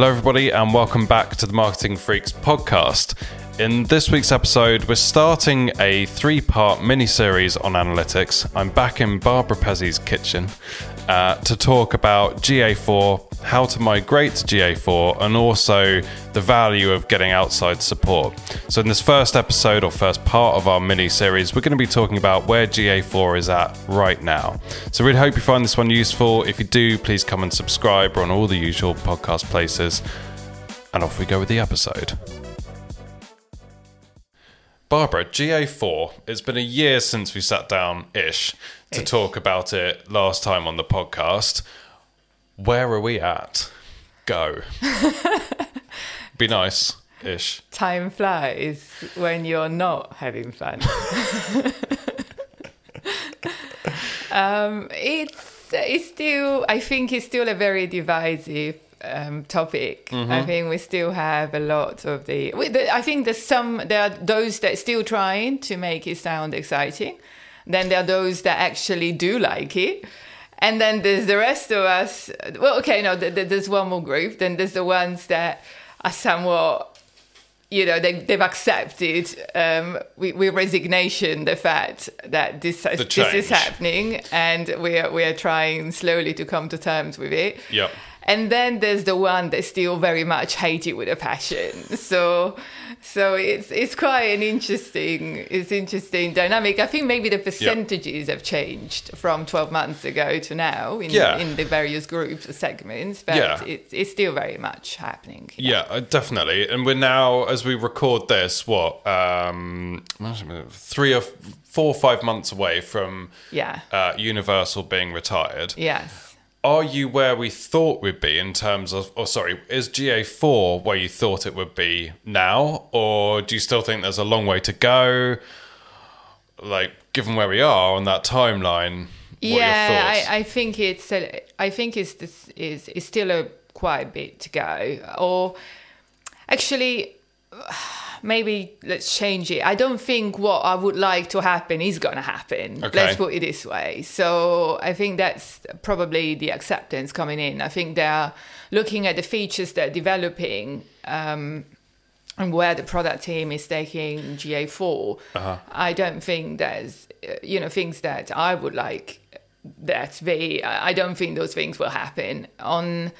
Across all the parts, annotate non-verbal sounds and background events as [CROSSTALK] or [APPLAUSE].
Hello, everybody, and welcome back to the Marketing Freaks podcast. In this week's episode, we're starting a three part mini series on analytics. I'm back in Barbara Pezzi's kitchen uh, to talk about GA4, how to migrate to GA4, and also the value of getting outside support. So, in this first episode or first part of our mini series, we're going to be talking about where GA4 is at right now. So, really hope you find this one useful. If you do, please come and subscribe. We're on all the usual podcast places. And off we go with the episode. Barbara, GA4, it's been a year since we sat down ish to Ish. talk about it last time on the podcast. Where are we at? Go. [LAUGHS] Be nice ish. Time flies when you're not having fun. [LAUGHS] um, it's it's still I think it's still a very divisive um, topic. I think we still have a lot of the. I think there's some there are those that still trying to make it sound exciting. Then there are those that actually do like it. And then there's the rest of us. Well, okay, no, th- th- there's one more group. Then there's the ones that are somewhat you know they, they've accepted um, with, with resignation the fact that this this is happening and we are we are trying slowly to come to terms with it. Yep. And then there's the one that still very much hate it with a passion. So so it's it's quite an interesting it's interesting dynamic. I think maybe the percentages have changed from 12 months ago to now in Yeah. in the various groups or segments, but Yeah. it's it's still very much happening. Yeah, uh, definitely. And we're now, as we record this, what, um, three or four or five months away from Yeah. uh, Universal being retired. Yes. Are you where we thought we'd be in terms of, or sorry, is GA4 where you thought it would be now? Or do you still think there's a long way to go? Like, given where we are on that timeline, what are your yeah, thoughts? I, I think it's a, I think it's this is is still a quite a bit to go. Or actually, maybe let's change it. I don't think what I would like to happen is going to happen. Okay. Let's put it this way. So I think that's probably the acceptance coming in. I think they're looking at the features they're developing. Um, and where the product team is taking GA4, I don't think there's, you know, things that I would like that be. I don't think those things will happen. On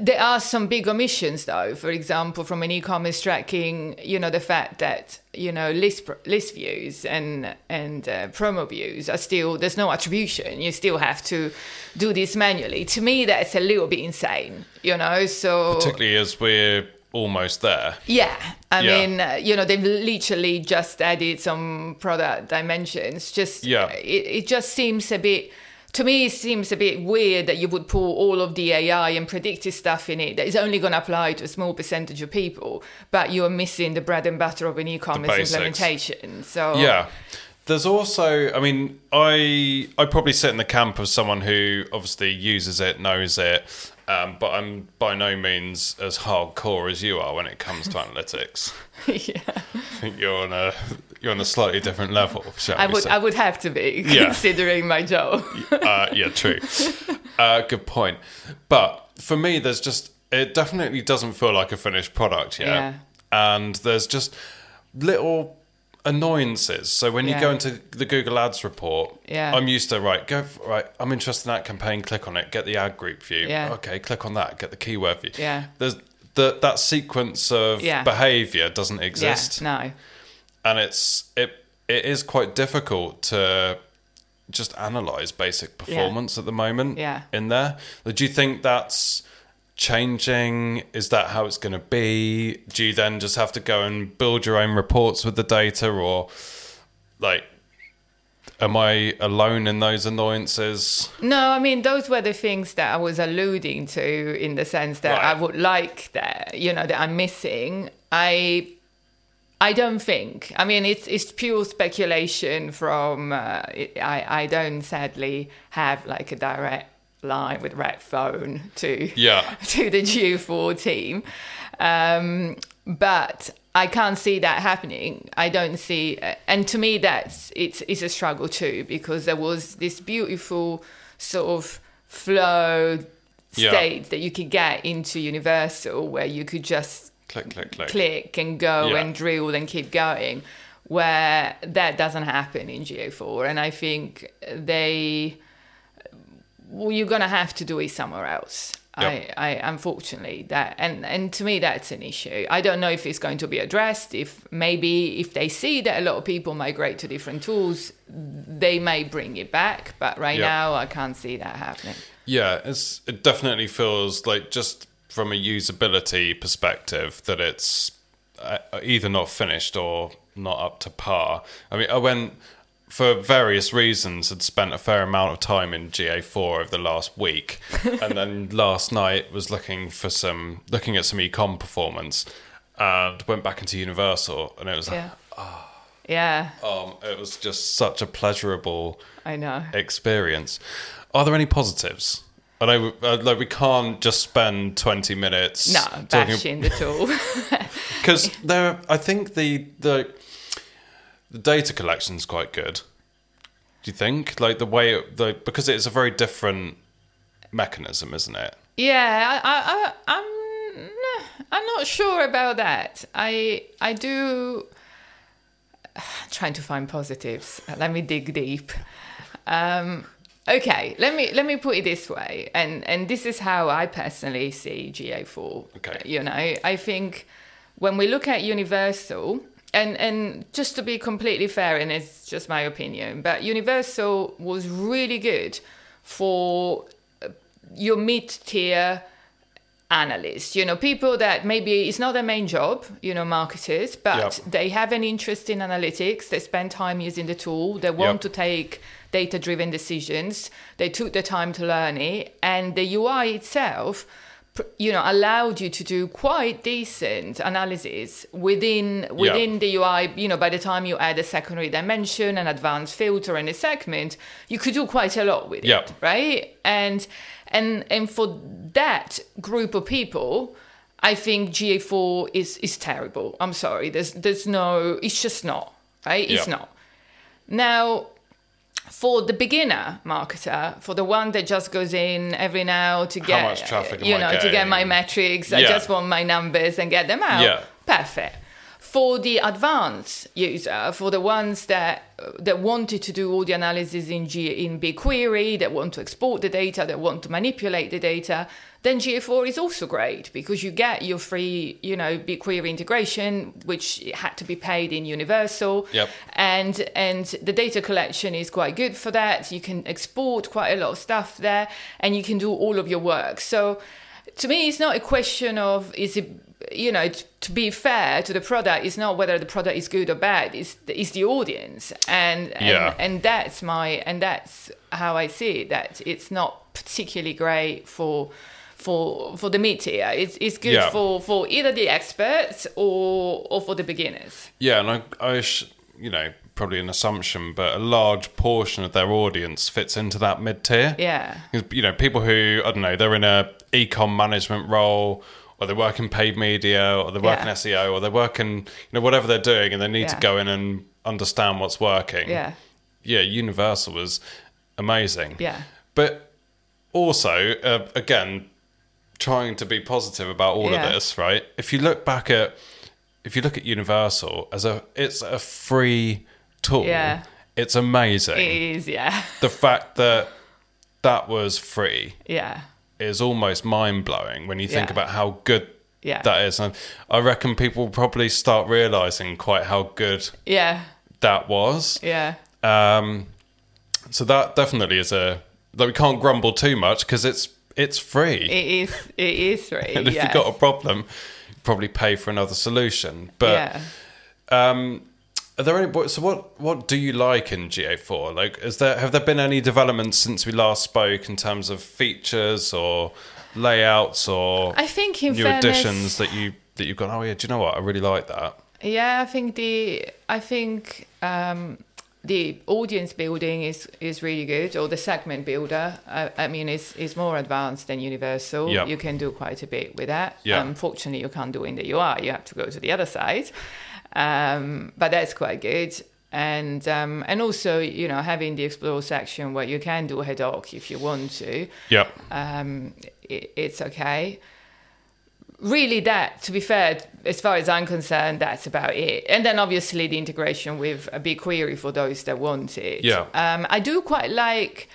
there are some big omissions, though. For example, from an e-commerce tracking, you know, the fact that you know list list views and and uh, promo views are still there's no attribution. You still have to do this manually. To me, that's a little bit insane. You know, so Particularly as we're almost there. yeah, I Yeah. mean, uh, you know, they've literally just added some product dimensions. Just Yeah. it, it just seems a bit. To me, it seems a bit weird that you would pull all of the AI and predictive stuff in it that is only going to apply to a small percentage of people, but you are missing the bread and butter of an e-commerce implementation. So Yeah. There's also, I mean, I I probably sit in the camp of someone who obviously uses it, knows it, um, but I'm by no means as hardcore as you are when it comes to [LAUGHS] analytics. yeah, I think you're on a you're on a slightly different level. I would say. I would have to be Yeah. [LAUGHS] considering my job. uh, yeah, true. [LAUGHS] Uh, good point. But for me, there's just it definitely doesn't feel like a finished product yet, Yeah. and there's just little annoyances. So when you go into the Google Ads report, Yeah. I'm used to right go f- right. I'm interested in that campaign. Click on it. Get the ad group view. Yeah. Okay, click on that. Get the keyword view. Yeah. There's the, that sequence of Yeah. behavior doesn't exist Yeah, no. And it's it it is quite difficult to just analyze basic performance at the moment Yeah. in there do you think that's changing is that how it's going to be do you then just have to go and build your own reports with the data or like am i alone in those annoyances No, I mean those were the things that I was alluding to in the sense that Right. I would like that, you know, that I'm missing. I I don't think. I mean, it's it's pure speculation from. Uh, it, I I don't sadly have like a direct line with Red Phone to Yeah. [LAUGHS] to the G4 team, um, but I can't see that happening. I don't see, and to me, that's it's it's a struggle too because there was this beautiful sort of flow Yeah. state that you could get into Universal where you could just Click, click, click. click and go Yeah. and drill and keep going, where that doesn't happen in GA4. And I think they, well, you're going to have to do it somewhere else. Yep. I, I unfortunately that and and to me that's an issue. I don't know if it's going to be addressed. If maybe if they see that a lot of people migrate to different tools, they may bring it back. But right Yep. now, I can't see that happening. Yeah, it's it definitely feels like just from a usability perspective that it's uh, either not finished or not up to par. I mean, I went for various reasons had spent a fair amount of time in GA4 over the last week, [LAUGHS] and then last night was looking for some looking at some ecom performance, and went back into Universal, and it was like, Yeah. Yeah, um, it was just such a pleasurable I know. experience. Are there any positives? I know, uh, like we can't just spend twenty minutes No, talking bashing the tool. [LAUGHS] [LAUGHS] because there. I think the the the data collection is quite good. Do you think like the way it, the because it's a very different mechanism, isn't it? Yeah, I, I, I, I'm, I'm not sure about that. I, I do. [SIGHS] trying to find positives. Let me dig deep. Um, okay, let me let me put it this way, and and this is how I personally see GA4. Okay. you know, I think when we look at Universal. And and just to be completely fair, and it's just my opinion, but Universal was really good for uh, your mid tier analysts, you know, people that maybe it's not their main job, you know, marketers, but Yep. they have an interest in analytics, they spend time using the tool, they want Yep. to take data driven decisions, they took the time to learn it, and the UI itself you know allowed you to do quite decent analysis within within the UI you know by the time you add a secondary dimension an advanced filter and a segment you could do quite a lot with Yep. it right? And and and for that group of people i think ga4 is is terrible. I'm sorry. There's there's no it's just not right? It's Yep. not. Now for the beginner marketer for the one that just goes in every now to get much traffic you know to get my metrics i just want my numbers and get them out. Yeah. perfect. For the advanced user, for the ones that that wanted to do all the analysis in G, in BigQuery, that want to export the data, that want to manipulate the data, then GA4 is also great because you get your free, you know, BigQuery integration, which had to be paid in Universal, Yep. and and the data collection is quite good for that. You can export quite a lot of stuff there, and you can do all of your work. So to me, it's not a question of is it you know t- to be fair to the product it's not whether the product is good or bad it's the, it's the audience and and, Yeah. and that's my and that's how i see it that it's not particularly great for for for the mid tier it's, it's good Yeah. for for either the experts or or for the beginners Yeah, and I, I sh- you know, probably an assumption, but a large portion of their audience fits into that mid tier. yeah You know, people who I don't know, they're in a ecom management role, or they work in paid media, or they work Yeah. in SEO, or they work in you know whatever they're doing, and they need to go in and understand what's working. yeah yeah. Universal was amazing. yeah But also, uh, again, trying to be positive about all Yeah. of this, right? If you look back at, if you look at Universal as a, it's a free tool. Yeah. It's amazing. it is yeah [LAUGHS] the fact that that was free yeah is almost mind blowing when you think Yeah. about how good Yeah. that is. And I reckon people will probably start realizing quite how good yeah that was. yeah Um, so that definitely is a that we can't grumble too much because it's it's free. it is it is free [LAUGHS] and if yes. you've got a problem, you probably pay for another solution. But yeah um, are there any? So what what do you like in GA4? Like, is there have there been any developments since we last spoke in terms of features or layouts or I think in new fairness, additions that you that you've gone? Oh yeah, do you know what? I really like that. Yeah, I think the I think um, the audience building is is really good, or the segment builder. I, I mean, is is more advanced than Universal. Yeah. You can do quite a bit with that. Yeah. Unfortunately, you can't do in the UI. You have to go to the other side. Um, but that's quite good. and um, and also you know having the explore section where you can do head hoc if you want to. Yep. Um, it, it's okay. Really, that to be fair, as far as I'm concerned, that's about it. And then obviously the integration with a BigQuery for those that want it. Yeah. Um, I do quite like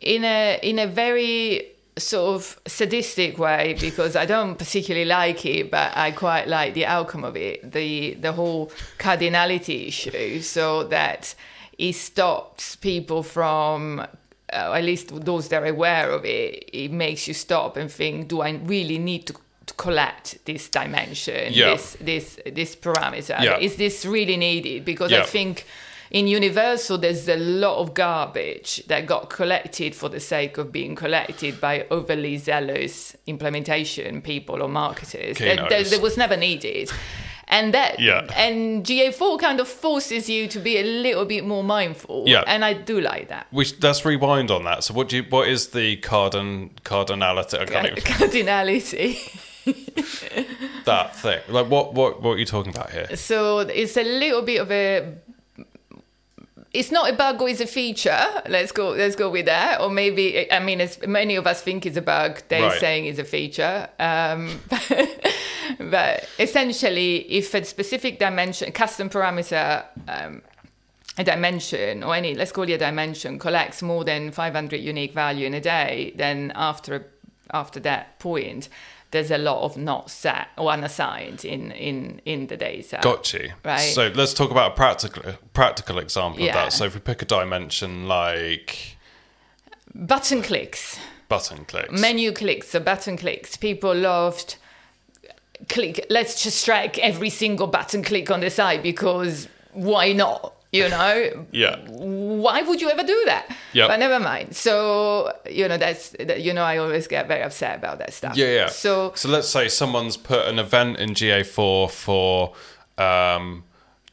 in a in a very sort of sadistic way because I don't particularly like it, but I quite like the outcome of it. The the whole cardinality issue, so that it stops people from. Uh, at least those that are aware of it, it makes you stop and think: Do I really need to, to collect this dimension, Yeah. this this this parameter? Yeah. Is this really needed? Because Yeah. I think in Universal, there's a lot of garbage that got collected for the sake of being collected by overly zealous implementation people or marketers. That, that, Keynotes. that was never needed. And that Yeah. and GA4 kind of forces you to be a little bit more mindful. Yeah. And I do like that. We sh- let's rewind on that. So, what do you? What is the cardin cardinality? I can't even- [LAUGHS] Cardinality. [LAUGHS] that thing. Like, what? What? What are you talking about here? So it's a little bit of a. It's not a bug or it's a feature. Let's go. Let's go with that. Or maybe I mean, as many of us think it's a bug, they're Right. saying it's a feature. Um, [LAUGHS] but essentially, if a specific dimension, custom parameter, um, a dimension or any, let's call it a dimension, collects more than 500 unique value in a day, then after after that point, there's a lot of not set or unassigned in in in the data. Got you. Right. So let's talk about a practical practical example of that. So if we pick a dimension like Button clicks, button clicks, menu clicks, so button clicks. People loved click. Let's just track every single button click on the site because why not? You know, yeah, why would you ever do that? Yep. But never mind. So you know that's that- you know I always get very upset about that stuff. yeah, yeah. So so let's say someone's put an event in GA4 for um,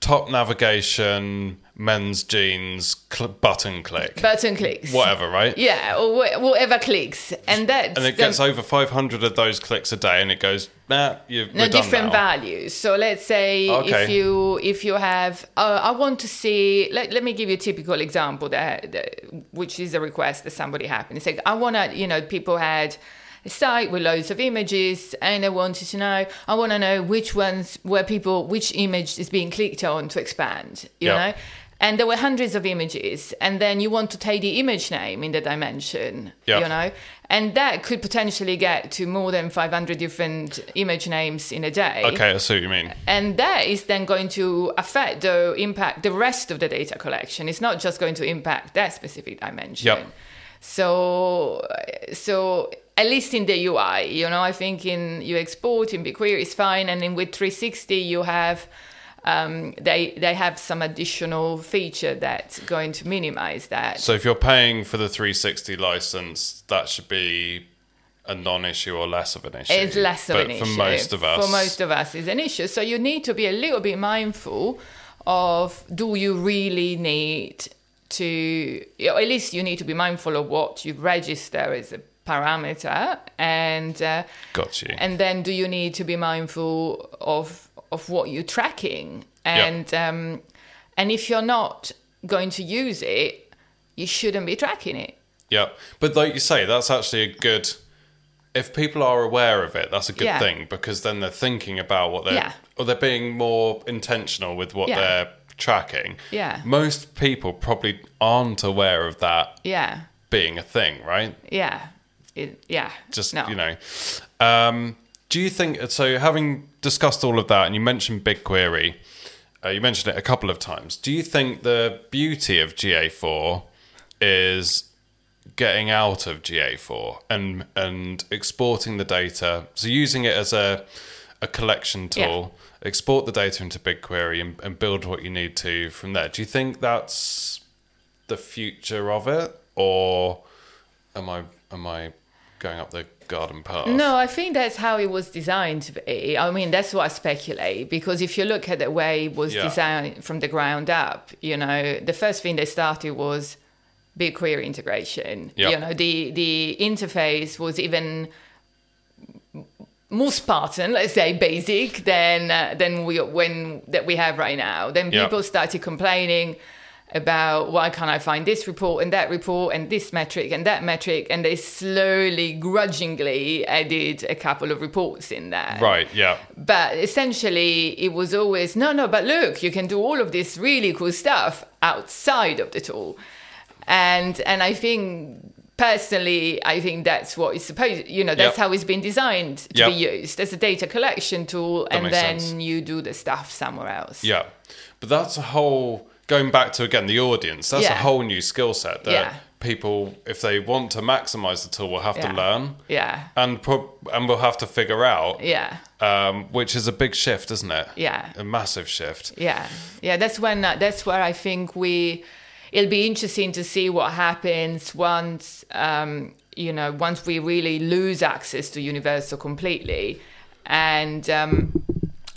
top navigation, men's jeans, cl- button click, button clicks. whatever, right? Yeah, or wha- whatever clicks, and that And it gets over 500 of those clicks a day, and it goes, nah, you've no different values. So let's say Okay. if you if you have, uh, I want to see. Let, let me give you a typical example that, that which is a request that somebody happened. It's like I want to, you know, people had site with loads of images, and I wanted to know. I want to know which ones where people which image is being clicked on to expand. You Yeah. know. And there were hundreds of images, and then you want to take the image name in the dimension, Yeah. you know, and that could potentially get to more than 500 different image names in a day. Okay, I see what you mean. And that is then going to affect the impact the rest of the data collection. It's not just going to impact that specific dimension. Yep. So, so at least in the UI, you know, I think in you export in BigQuery is fine, and then with 360 you have. Um, they they have some additional feature that's going to minimize that. So if you're paying for the 360 license, that should be a non-issue or less of an issue. It's less of but an issue. for most of us. For most of us, is an issue. So you need to be a little bit mindful of do you really need to, at least you need to be mindful of what you register as a parameter, and uh, Got you. and then do you need to be mindful of of what you're tracking, and um, and if you're not going to use it, you shouldn't be tracking it. Yeah, but like you say, that's actually a good. If people are aware of it, that's a good Yeah. thing because then they're thinking about what they're, Yeah. or they're being more intentional with what Yeah. they're tracking. Yeah. Most people probably aren't aware of that Yeah, being a thing, right? yeah, it, yeah. Just no. you know. Um, do you think so? Having discussed all of that, and you mentioned BigQuery, uh, you mentioned it a couple of times. Do you think the beauty of GA4 is getting out of GA4 and and exporting the data? So using it as a a collection tool, export the data into BigQuery, and, and build what you need to from there. Do you think that's the future of it, or am I am I going up the garden path? No, I think that's how it was designed to be. I mean, that's what I speculate because if you look at the way it was Yeah. designed from the ground up, you know, the first thing they started was BigQuery integration. Yeah. You know, the the interface was even more Spartan, let's say basic than uh, than we when that we have right now. Then people started complaining about why can't I find this report and that report and this metric and that metric, and they slowly, grudgingly added a couple of reports in there. Right. Yeah. But essentially, it was always no, no. But look, you can do all of this really cool stuff outside of the tool, and and I think personally, I think that's what is supposed. You know, that's Yep. how it's been designed to Yep. be used as a data collection tool, and then sense. you do the stuff somewhere else. Yeah. But that's a whole going back to again the audience. That's a whole new skill set that Yeah. people, if they want to maximize the tool, will have Yeah. to learn Yeah, and pro- and will have to figure out. yeah, Um, which is a big shift, isn't it? Yeah. A massive shift. yeah, yeah. That's when. Uh, that's where I think we. It'll be interesting to see what happens once. Um, you know, once we really lose access to Universal completely, and um,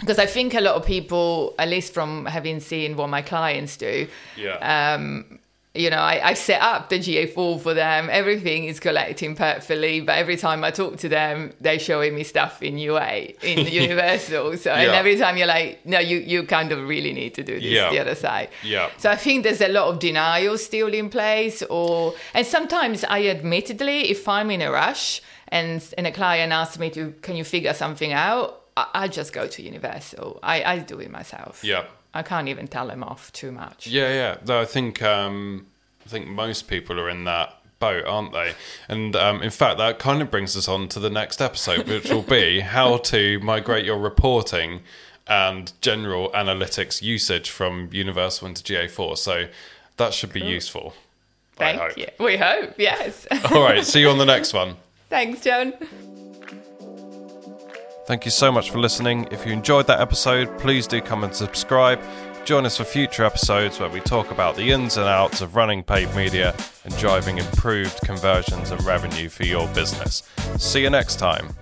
because I think a lot of people, at least from having seen what my clients do, Yeah. um, you know, I, I set up the GA4 for them. Everything is collecting perfectly, but every time I talk to them, they're showing me stuff in UA, in [LAUGHS] Universal. So, and every time you're like, no, you, you kind of really need to do this Yeah. the other side. Yeah. So I think there's a lot of denial still in place, or and sometimes I admittedly, if I'm in a rush and and a client asks me to, can you figure something out? I, I just go to Universal. I, I do it myself. Yeah. I can't even tell them off too much. Yeah, yeah. Though I think um, I think most people are in that boat, aren't they? And um, in fact, that kind of brings us on to the next episode, which will be [LAUGHS] how to migrate your reporting and general analytics usage from Universal into GA4. So that should be useful. I Thank you. We hope, yes. All right. See you on the next one. [LAUGHS] Thanks, John. Thank you so much for listening. If you enjoyed that episode, please do come and subscribe. Join us for future episodes where we talk about the ins and outs of running paid media and driving improved conversions and revenue for your business. See you next time.